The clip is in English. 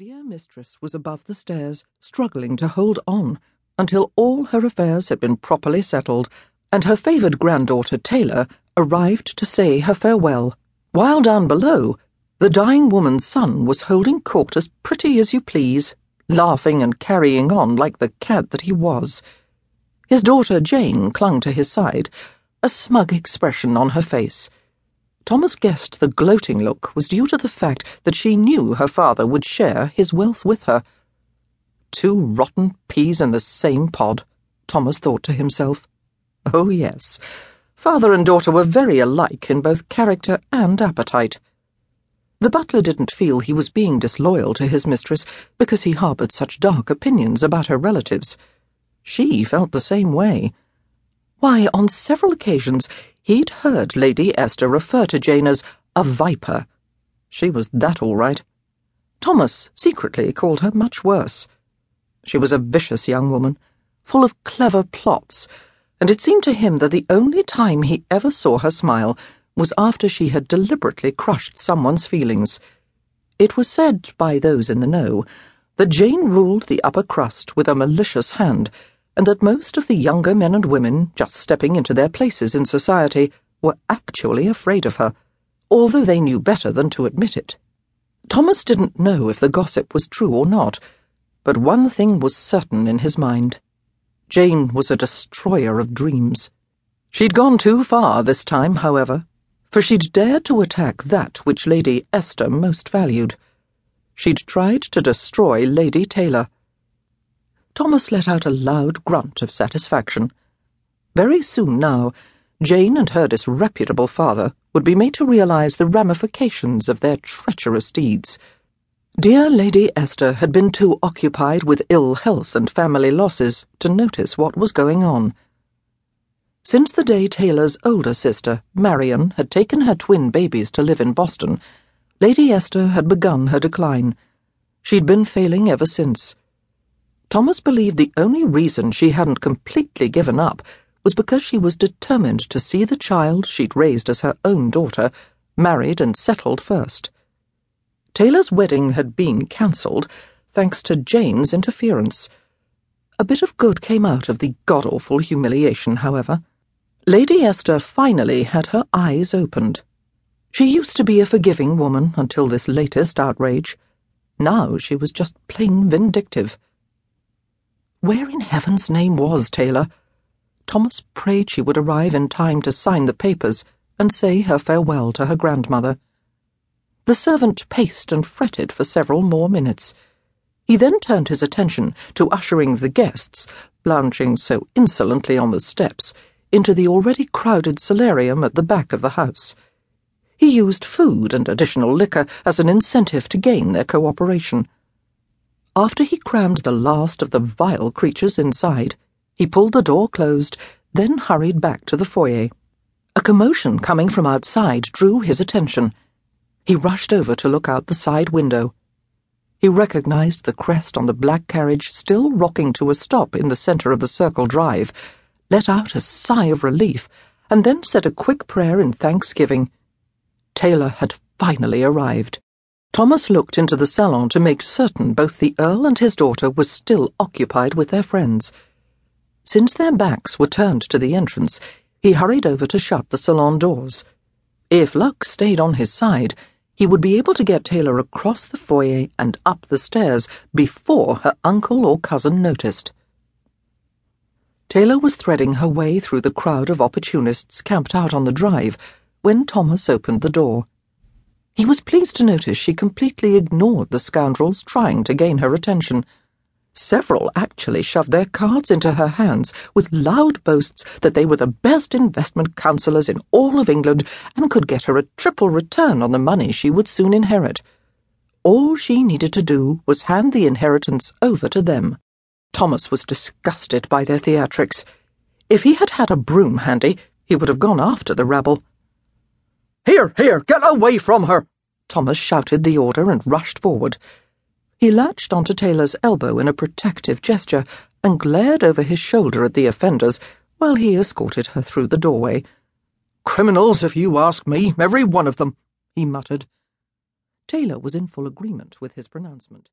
dear mistress was above the stairs, struggling to hold on until all her affairs had been properly settled, and her favoured granddaughter Taylor arrived to say her farewell, while down below, the dying woman's son was holding court as pretty as you please, laughing and carrying on like the cad that he was. His daughter Jane clung to his side, a smug expression on her face. Thomas guessed the gloating look was due to the fact that she knew her father would share his wealth with her. Two rotten peas in the same pod, Thomas thought to himself. Oh, yes, father and daughter were very alike in both character and appetite. The butler didn't feel he was being disloyal to his mistress because he harboured such dark opinions about her relatives. She felt the same way. Why, on several occasions, he'd heard Lady Esther refer to Jane as a viper. She was that all right. Thomas secretly called her much worse. She was a vicious young woman, full of clever plots, and it seemed to him that the only time he ever saw her smile was after she had deliberately crushed someone's feelings. It was said by those in the know that Jane ruled the upper crust with a malicious hand and that most of the younger men and women just stepping into their places in society were actually afraid of her, although they knew better than to admit it. Thomas didn't know if the gossip was true or not, but one thing was certain in his mind. Jane was a destroyer of dreams. She'd gone too far this time, however, for she'd dared to attack that which Lady Esther most valued. She'd tried to destroy Lady Taylor. Thomas let out a loud grunt of satisfaction. Very soon now, Jane and her disreputable father would be made to realize the ramifications of their treacherous deeds. Dear Lady Esther had been too occupied with ill health and family losses to notice what was going on. Since the day Taylor's older sister, Marion, had taken her twin babies to live in Boston, Lady Esther had begun her decline. She'd been failing ever since. Thomas believed the only reason she hadn't completely given up was because she was determined to see the child she'd raised as her own daughter married and settled first. Taylor's wedding had been cancelled thanks to Jane's interference. A bit of good came out of the god awful humiliation, however. Lady Esther finally had her eyes opened. She used to be a forgiving woman until this latest outrage. Now she was just plain vindictive. Where in heaven's name was Taylor? Thomas prayed she would arrive in time to sign the papers and say her farewell to her grandmother. The servant paced and fretted for several more minutes. He then turned his attention to ushering the guests, lounging so insolently on the steps, into the already crowded solarium at the back of the house. He used food and additional liquor as an incentive to gain their cooperation. After he crammed the last of the vile creatures inside, he pulled the door closed, then hurried back to the foyer. A commotion coming from outside drew his attention. He rushed over to look out the side window. He recognized the crest on the black carriage still rocking to a stop in the center of the circle drive, let out a sigh of relief, and then said a quick prayer in thanksgiving. Taylor had finally arrived. Thomas looked into the salon to make certain both the Earl and his daughter were still occupied with their friends. Since their backs were turned to the entrance, he hurried over to shut the salon doors. If luck stayed on his side, he would be able to get Taylor across the foyer and up the stairs before her uncle or cousin noticed. Taylor was threading her way through the crowd of opportunists camped out on the drive when Thomas opened the door. He was pleased to notice she completely ignored the scoundrels trying to gain her attention. Several actually shoved their cards into her hands with loud boasts that they were the best investment counsellors in all of England and could get her a triple return on the money she would soon inherit. All she needed to do was hand the inheritance over to them. Thomas was disgusted by their theatrics. If he had had a broom handy, he would have gone after the rabble. Here, here, get away from her! Thomas shouted the order and rushed forward. He latched onto Taylor's elbow in a protective gesture and glared over his shoulder at the offenders while he escorted her through the doorway. Criminals, if you ask me, every one of them, he muttered. Taylor was in full agreement with his pronouncement.